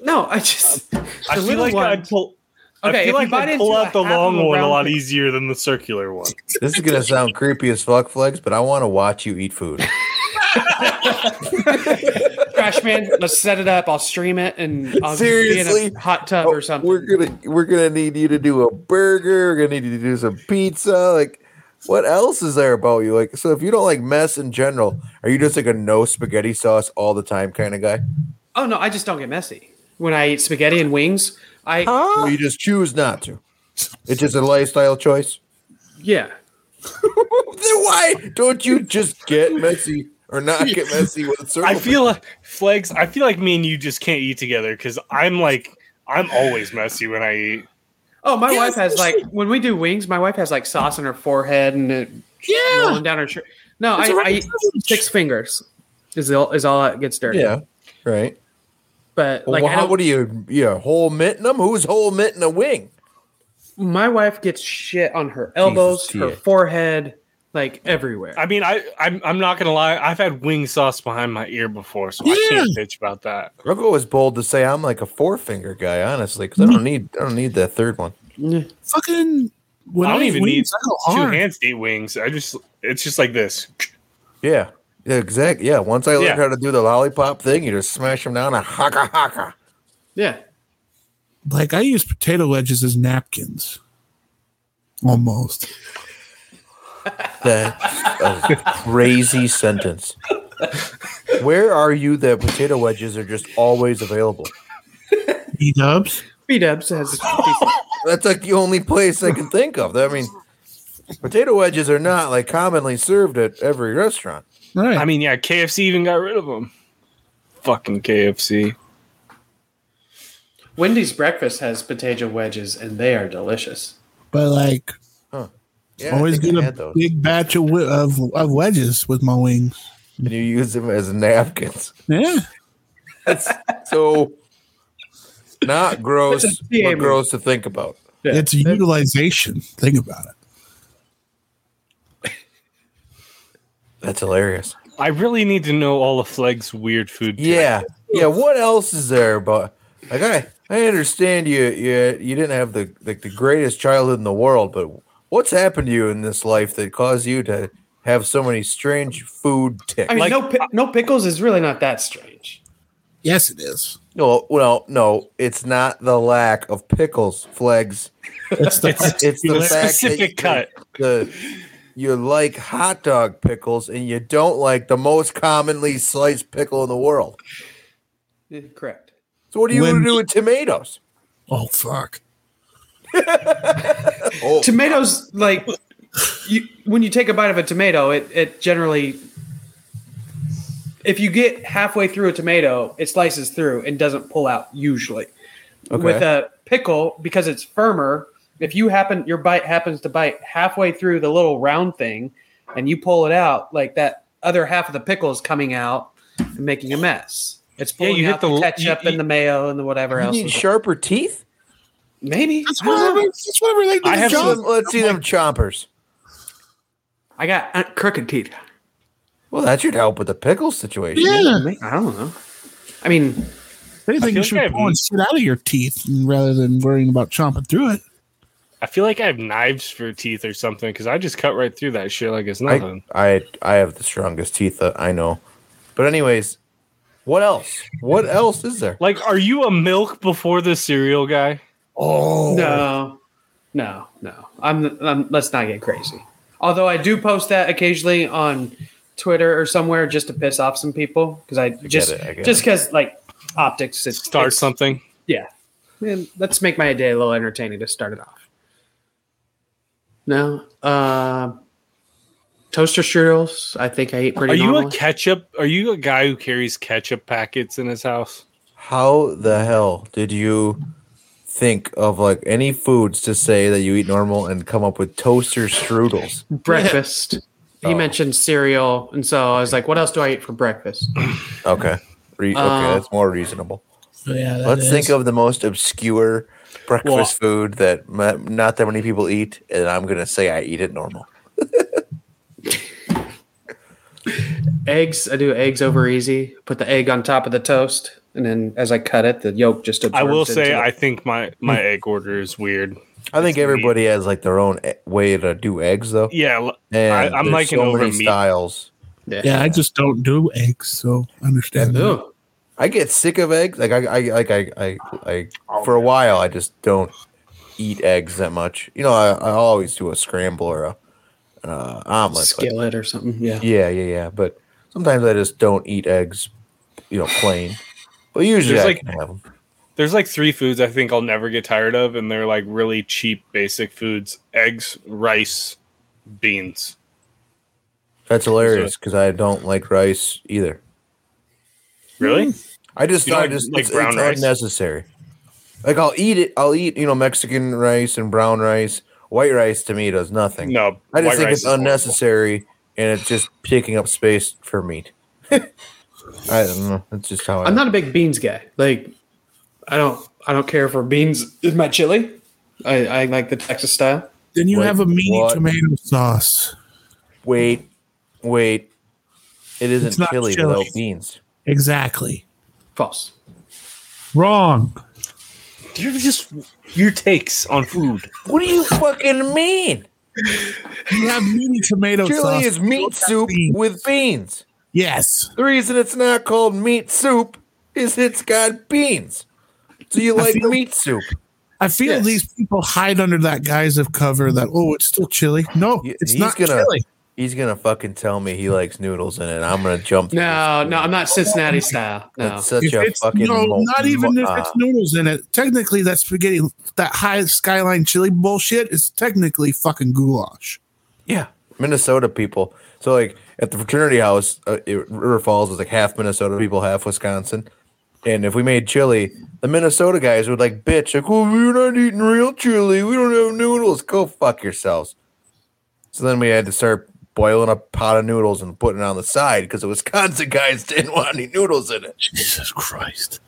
No, I just I the feel like one- I'd pull. Okay, I if feel you like I'd pull into out the a half of long one a lot easier than the circular one. This is gonna sound creepy as fuck, Flex, but I want to watch you eat food. *laughs* *laughs* Crash man, let's set it up. I'll stream it and I'll be Seriously? in a hot tub or oh, something. We're gonna we're gonna need you to do a burger. We're gonna need you to do some pizza. Like, what else is there about you? Like, so if you don't like mess in general, are you just like a no spaghetti sauce all the time kind of guy? oh no, I just don't get messy when I eat spaghetti and wings. I Or you just choose not to? It's just a lifestyle choice. yeah. *laughs* then why don't you just get messy or not *laughs* get messy with circle? I feel like Flags. I feel like me and you just can't eat together because I'm like I'm always messy when I eat. Oh, my Yeah, wife has like especially- when we do wings, my wife has like sauce on her forehead and it Yeah. rolling down her shirt. No, It's I, a I eat six fingers. Is all is all that gets dirty. yeah, right. but Well, like I how, don't, what do you? yeah whole mitten them? Who's whole mitten a wing? My wife gets shit on her elbows, Jesus, her Tia. forehead, like everywhere. I mean, I I'm, I'm not gonna lie. I've had wing sauce behind my ear before, so I can't bitch about that. Rocco was bold to say I'm like a four finger guy, honestly, because I don't need I don't need that third one. Fucking. When I don't eat even need wings, I go two hard. hands to eat wings. I just it's just like this. Yeah, yeah, exactly. Yeah, once I learned Yeah. how to do the lollipop thing, you just smash them down and haka haka. yeah. Like I use potato wedges as napkins. Almost. That's a crazy sentence. Where are you that potato wedges are just always available? E dubs. B Dubs has *laughs* decent. That's like the only place I can think of. I mean, potato wedges are not like commonly served at every restaurant. Right. I mean, yeah, KFC even got rid of them. Fucking KFC. Wendy's breakfast has potato wedges, and they are delicious. but like Yeah, always get a those. big batch of, of of wedges with my wings. And you use them as napkins. Yeah. So not gross, It's but move. gross to think about. Yeah. It's utilization. Think about it. That's hilarious. I really need to know all of Fleg's weird food. Yeah, yeah. What else is there? But like, I I understand you you you didn't have the like the greatest childhood in the world, but what's happened to you in this life that caused you to have so many strange food ticks? I mean, Like- no, pi- no pickles is really not that strange. Yes, it is. no, well, no, it's not the lack of pickles, flags. It's the It's the The fact that specific you- cut. The you like hot dog pickles and you don't like the most commonly sliced pickle in the world. Eh, correct. So what do you When- want to do with tomatoes? oh fuck. *laughs* Oh, Tomatoes, like you, when you take a bite of a tomato, it it generally, if you get halfway through a tomato, it slices through and doesn't pull out usually. Okay. With a pickle, because it's firmer, if you happen your bite happens to bite halfway through the little round thing, and you pull it out, like that other half of the pickle is coming out and making a mess. It's Yeah, pulling you hit out the the, l- ketchup you- and the mayo and the whatever you else. need sharper teeth? Maybe That's I don't know. whatever. That's whatever they do. I have Jon. Let's, let's see them chompers. I got uh, crooked teeth. Well, that should help with the pickle situation. Yeah. I don't know. I mean, If anything, I you should like be I've- out of your teeth rather than worrying about chomping through it. I feel like I have knives for teeth or something because I just cut right through that shit like it's I, nothing. I I have the strongest teeth that I know. But anyways, what else? What else is there? like, are you a milk before the cereal guy? Oh no, no, no. I'm, I'm. Let's not get crazy. Although I do post that occasionally on Twitter or somewhere just to piss off some people because I just it, I get just because like optics. It Start it's- something. Yeah. Man, let's make my day a little entertaining to start it off. No. Uh, toaster strudels. I think I eat pretty Are you normally. a ketchup? Are you a guy who carries ketchup packets in his house? How the hell did you think of like any foods to say that you eat normal and come up with toaster strudels? *laughs* breakfast. He Oh. mentioned cereal, and so I was like, "What else do I eat for breakfast?" Okay. Re- okay, Uh, that's more reasonable. yeah. that Let's is. think of the most obscure breakfast food that ma- not that many people eat, and I'm gonna say I eat it normal. *laughs* eggs. I do eggs over easy. Put the egg on top of the toast, and then as I cut it, the yolk just absorbs. I will into say, it. I think my my egg order is weird. I think It's everybody has like their own e- way to do eggs, though. Yeah, l- And I- I'm there's liking so over many meat. styles. Yeah, I just don't do eggs, so I understand. that. I get sick of eggs. Like I, I like I, I, I for a while I just don't eat eggs that much. You know, I, I always do a scramble or a uh, omelet. but- skillet or something. Yeah. yeah, yeah, yeah. But sometimes I just don't eat eggs, you know, plain. But usually There's I like- can have them. there's like three foods I think I'll never get tired of, and they're like really cheap, basic foods: eggs, rice, beans. That's hilarious because I don't like rice either. Really? Hmm. I just You thought don't like- just, like it's, brown it's rice? unnecessary. Like I'll eat it. I'll eat you know Mexican rice and brown rice. White rice to me does nothing. No, I just white think rice it's is horrible. unnecessary and it's just taking up space for meat. *laughs* I don't know. That's just how I. I'm not a big beans guy. Like, I don't. I don't care for beans in my chili. I, I like the Texas style. Then you Wait, have a meaty what? tomato sauce. Wait, wait. It's isn't not chili, chili. without beans. Exactly. False. Wrong. You're just your takes on food. What do you fucking mean? You have meaty tomato Chili sauce. is meat Don't soup beans. with beans. Yes. The reason it's not called meat soup is it's got beans. So you like feel- meat soup? I feel Yes. these people hide under that guise of cover that oh it's still chili. No, it's he's not gonna- chili. He's gonna fucking tell me he likes noodles in it. I'm gonna jump. No, no, I'm not Cincinnati style. No. That's such If a it's, fucking. no, mo- not even mo- if it's uh, noodles in it. Technically, that spaghetti, that high skyline chili bullshit is technically fucking goulash. Yeah, Minnesota people. So like at the fraternity house, uh, it, River Falls was like half Minnesota people, half Wisconsin. And if we made chili, the Minnesota guys would like bitch, like, "Well, we're not eating real chili. We don't have noodles. Go fuck yourselves." So then we had to start boiling a pot of noodles and putting it on the side because the Wisconsin guys *laughs* didn't want any noodles in it. Jesus Christ.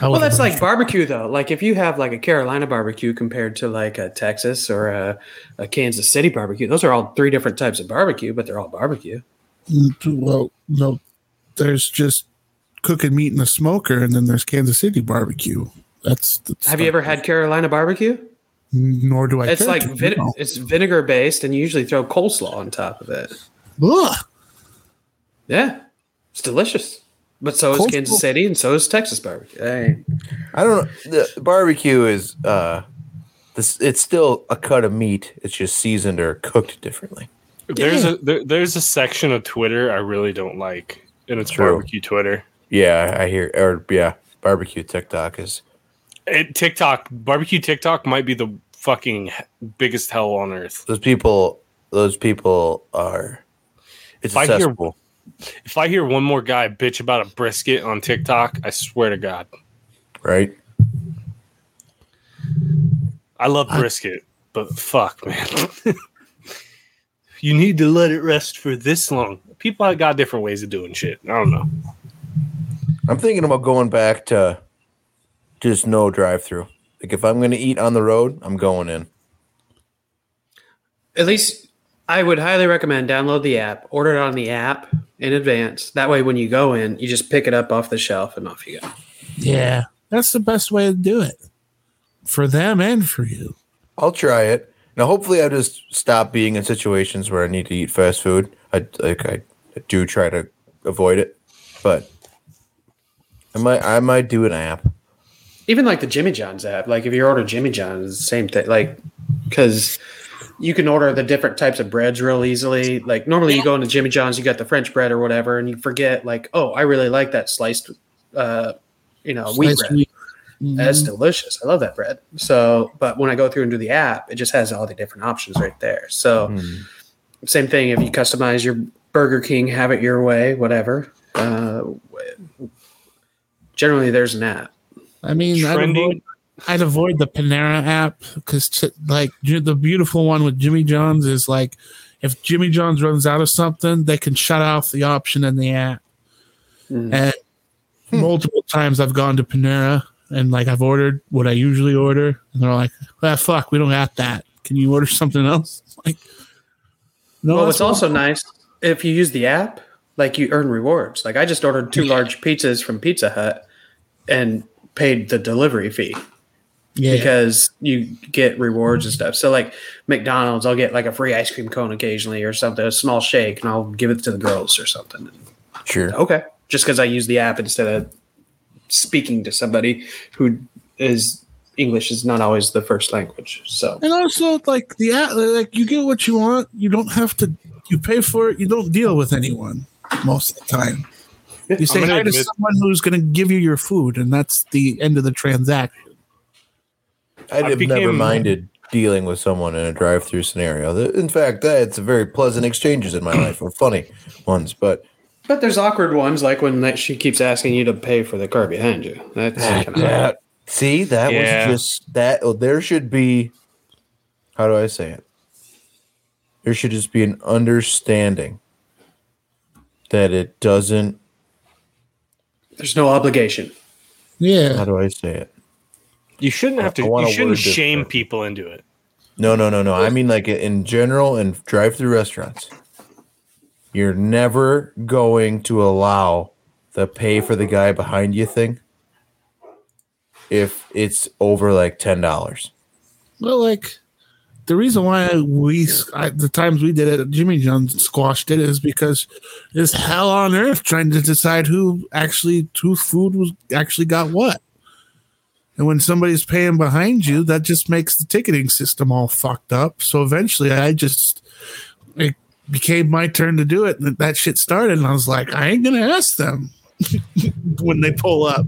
Well, that's like barbecue though. Like if you have like a Carolina barbecue compared to like a Texas or a, a Kansas City barbecue, those are all three different types of barbecue, but they're all barbecue. Mm, well, no, there's just cooking meat in a smoker, and then there's Kansas City barbecue. That's, that's Have you ever had Carolina barbecue? Nor do I. It's like to, vin- no. it's vinegar based, and you usually throw coleslaw on top of it. Ugh. Yeah, it's delicious. But so is Kansas City, and so is Texas barbecue. Hey, I don't know. The barbecue is uh, this. It's still a cut of meat. It's just seasoned or cooked differently. There's a there, there's a section of Twitter I really don't like, and it's True. barbecue Twitter. Yeah, I hear. Or yeah, barbecue TikTok is. It, TikTok barbecue TikTok might be the fucking biggest hell on earth. Those people. Those people are. It's If I a hear- cesspool. If I hear one more guy bitch about a brisket on TikTok, I swear to God, right? I love brisket, but fuck, man. *laughs* you need to let it rest for this long. People have got different ways of doing shit. I don't know. I'm thinking about going back to just no drive-through. Like if I'm going to eat on the road, I'm going in. at least I would highly recommend download the app, order it on the app in advance. That way, when you go in, you just pick it up off the shelf and off you go. Yeah, that's the best way to do it for them and for you. I'll try it. Now, hopefully, I just stop being in situations where I need to eat fast food. I like I do try to avoid it, but I might I might do an app. Even like the Jimmy John's app, like if you order Jimmy John's, the same thing. Like because you can order the different types of breads real easily. Like normally, you go into Jimmy John's, you got the French bread or whatever, and you forget like, oh, I really like that sliced, uh, you know, wheat Sliced bread. wheat. That's delicious. I love that bread. So, but when I go through and do the app, it just has all the different options right there. So, Hmm. same thing. If you customize your Burger King, have it your way, whatever. Uh, generally, there's an app. I mean, I'd Trending. I'd avoid the Panera app because, like, the beautiful one with Jimmy John's is like, if Jimmy John's runs out of something, they can shut off the option in the app. Mhm. And multiple times I've gone to Panera and like I've ordered what I usually order, and they're like, "Ah, fuck, we don't got that. Can you order something else?" *laughs* Like, no. well, it's also nice if you use the app, like you earn rewards. Like I just ordered two large pizzas from Pizza Hut and paid the delivery fee. Yeah, because you get rewards and stuff. So like McDonald's, I'll get like a free ice cream cone occasionally or something, a small shake, and I'll give it to the girls or something. Sure. Okay, just because I use the app instead of speaking to somebody who is English is not always the first language. So and also like the app, like you get what you want. You don't have to. You pay for it. You don't deal with anyone most of the time. You say gonna hi to someone who's going to give you your food, and that's the end of the transaction. I'd I have became- never minded dealing with someone in a drive-through scenario. In fact, that's very pleasant exchanges in my life, or funny ones. But but there's awkward ones like when that she keeps asking you to pay for the car behind you. That's kind of that, see, that Yeah. was just that. Oh, there should be. How do I say it? There should just be an understanding that it doesn't. there's no obligation. Yeah, How do I say it? You shouldn't have to. You shouldn't word this shame people into it. No, no, no, no. I mean, like in general, in drive-through restaurants, you're never going to allow the pay for the guy behind you thing if it's over like ten dollars. Well, like the reason why we I, the times we did it, Jimmy John's squashed it, is because it's hell on earth trying to decide who actually whose food was actually got what. And when somebody's paying behind you, that just makes the ticketing system all fucked up. So eventually, I just it became my turn to do it, and that shit started. And I was like, I ain't gonna ask them *laughs* when they pull up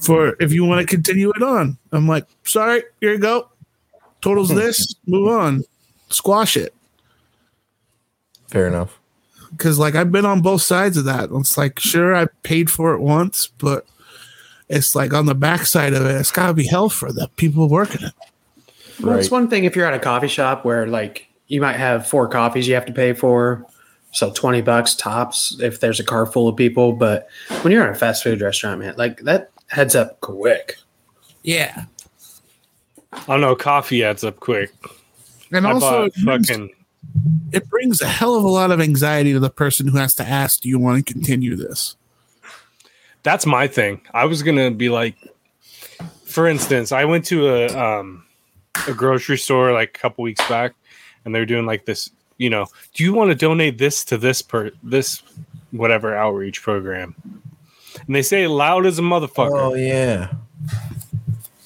for if you want to continue it on. I'm like, sorry, here you go. Totals hmm. this, move on, squash it. Fair enough. Because like I've been on both sides of that. It's like sure I paid for it once, but it's like on the backside of it, it's gotta be hell for the people working it. Well, it's one thing if you're at a coffee shop where like you might have four coffees you have to pay for, so twenty bucks tops if there's a car full of people. But when you're at a fast food restaurant, man, like that heads up quick. Yeah. I don't know. Coffee adds up quick. And I also bought it brings, fucking. it brings a hell of a lot of anxiety to the person who has to ask, Do you want to continue this? That's my thing. I was gonna be like, for instance, I went to a um a grocery store like a couple weeks back, and they're doing like this. You know, do you want to donate this to this per this whatever outreach program? And they say loud as a motherfucker, Oh yeah.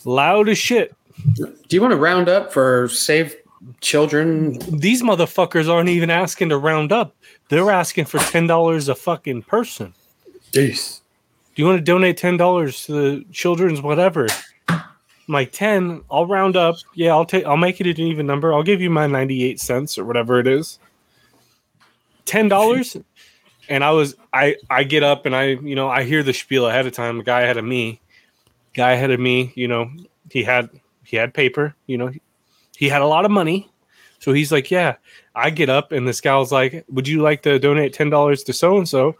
loud as shit. Do you want to round up for save children? These motherfuckers aren't even asking to round up. They're asking for ten dollars a fucking person. Jeez. Do you want to donate ten dollars to the children's whatever? I'm like ten. I'll round up. Yeah, I'll take. I'll make it an even number. I'll give you my ninety-eight cents or whatever it is. Ten dollars, *laughs* and I was I I get up and I you know I hear the spiel ahead of time. The guy ahead of me, guy ahead of me. You know he had he had paper. You know he had a lot of money, so he's like, yeah. I get up and this gal's like, would you like to donate ten dollars to so and so?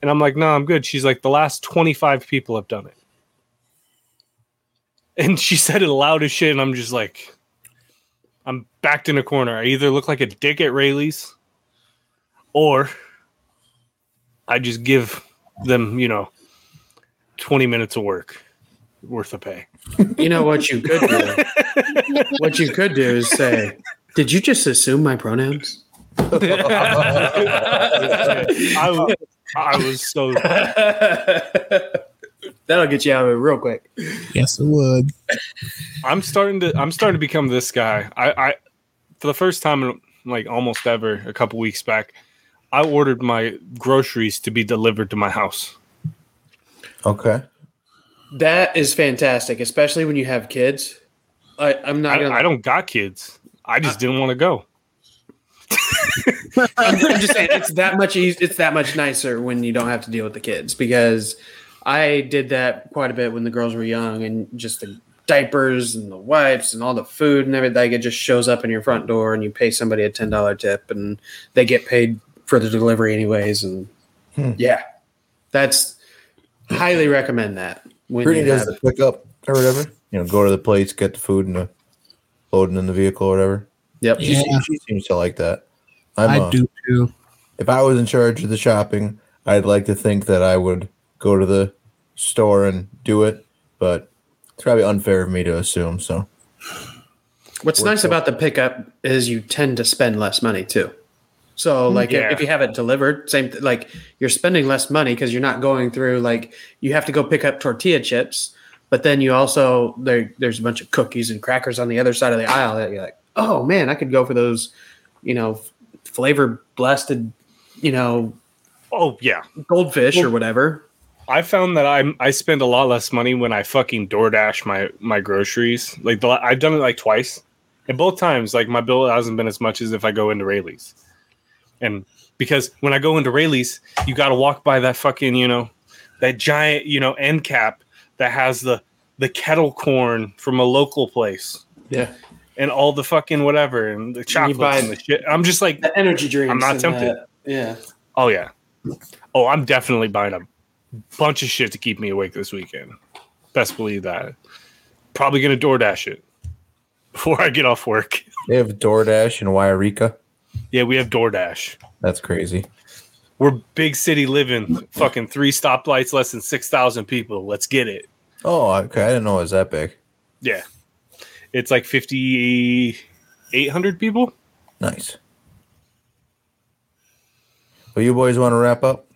And I'm like, no, I'm good. She's like, the last 25 people have done it. And she said it loud as shit. And I'm just like, I'm backed in a corner. I either look like a dick at Rayleigh's or I just give them, you know, 20 minutes of work worth of pay. You know what you could do? what you could do is say, "Did you just assume my pronouns?" *laughs* I, was- I was so. *laughs* That'll get you out of it real quick. Yes, it would. I'm starting to. I'm starting to become this guy. I, I for the first time in like almost ever, a couple weeks back, I ordered my groceries to be delivered to my house. Okay. That is fantastic, especially when you have kids. I, I'm not I, gonna. I don't got kids. I just didn't want to go. I'm, I'm just saying it's that much eas It's that much nicer when you don't have to deal with the kids because I did that quite a bit when the girls were young and just the diapers and the wipes and all the food and everything. It just shows up in your front door and you pay somebody a ten dollar tip and they get paid for the delivery anyways. And Hmm. yeah, that's highly recommend that. When Brittany does the pickup or whatever. You know, go to the place, get the food, and the loading in the vehicle or whatever. Yep. She, she seems to like that. I'm I a- do too. if I was in charge of the shopping, I'd like to think that I would go to the store and do it, but it's probably unfair of me to assume. So What's nice about the pickup is you tend to spend less money too. So hmm, like if- Yeah. if you have it delivered, same th- like you're spending less money because you're not going through like you have to go pick up tortilla chips, but then you also there there's a bunch of cookies and crackers on the other side of the aisle that you're like, oh man, I could go for those, you know, flavor blasted, you know, Oh yeah, goldfish or whatever. I found that I I spend a lot less money when I fucking DoorDash my my groceries. Like the, I've done it like twice, and both times like my bill hasn't been as much as if I go into Rayleigh's. And because when I go into Rayleigh's, you got to walk by that fucking you know that giant you know end cap that has the the kettle corn from a local place Yeah. And all the fucking whatever and the chocolates buy- and the shit. I'm just like, The energy drinks. I'm not tempted. that. yeah. oh yeah, oh I'm definitely buying a bunch of shit to keep me awake this weekend. Best believe that. Probably gonna DoorDash it before I get off work. *laughs* They have DoorDash in Wairika. Yeah, we have DoorDash. That's crazy. We're big city living, fucking three stoplights, less than six thousand people. Let's get it. Oh, okay. I didn't know it was that big. Yeah, it's like fifty eight hundred people. Nice. Well, you boys want to wrap up?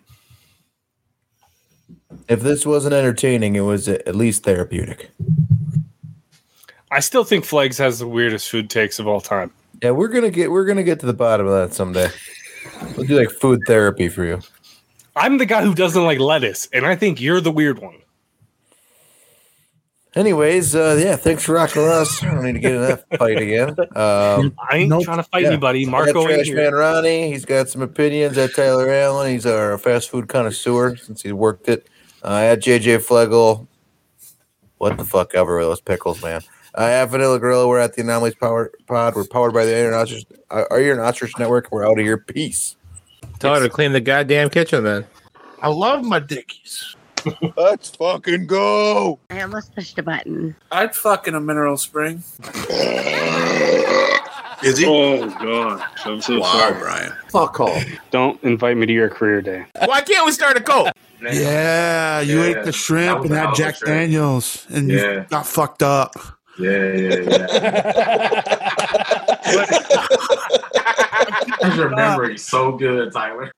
If this wasn't entertaining, it was at least therapeutic. I still think Flags has the weirdest food takes of all time. Yeah, we're gonna get we're gonna get to the bottom of that someday. We'll do like food therapy for you. I'm the guy who doesn't like lettuce, and I think you're the weird one. Anyways, uh, yeah, thanks for rocking us. I don't need to get in that fight again. Um, *laughs* I ain't Nope. trying to fight Yeah. anybody. I got Marco ain't Trash here. Man Ronnie. He's got some opinions. At Tyler Allen, he's our fast food connoisseur since he worked it. Uh, at JJ Flegel, what the fuck ever with those pickles, man. Uh, at Vanilla Gorilla, we're at the Anomalies Power Pod. We're powered by the Iron Ostrich, uh, our Iron Ostrich Network. We're out of here. Peace. Tell her to clean the goddamn kitchen then. I love my dickies. Let's fucking go. I almost pushed a button. I'd fuck in a mineral spring. *laughs* Is he? Oh god, I'm so wow, Brian. Fuck off. Don't invite me to your career day. Why can't we start a cult? Yeah, you Yeah, ate the shrimp and a had Jack shrimp. Daniels and Yeah. you got fucked up. Yeah, yeah, yeah. *laughs* His memory so good, Tyler.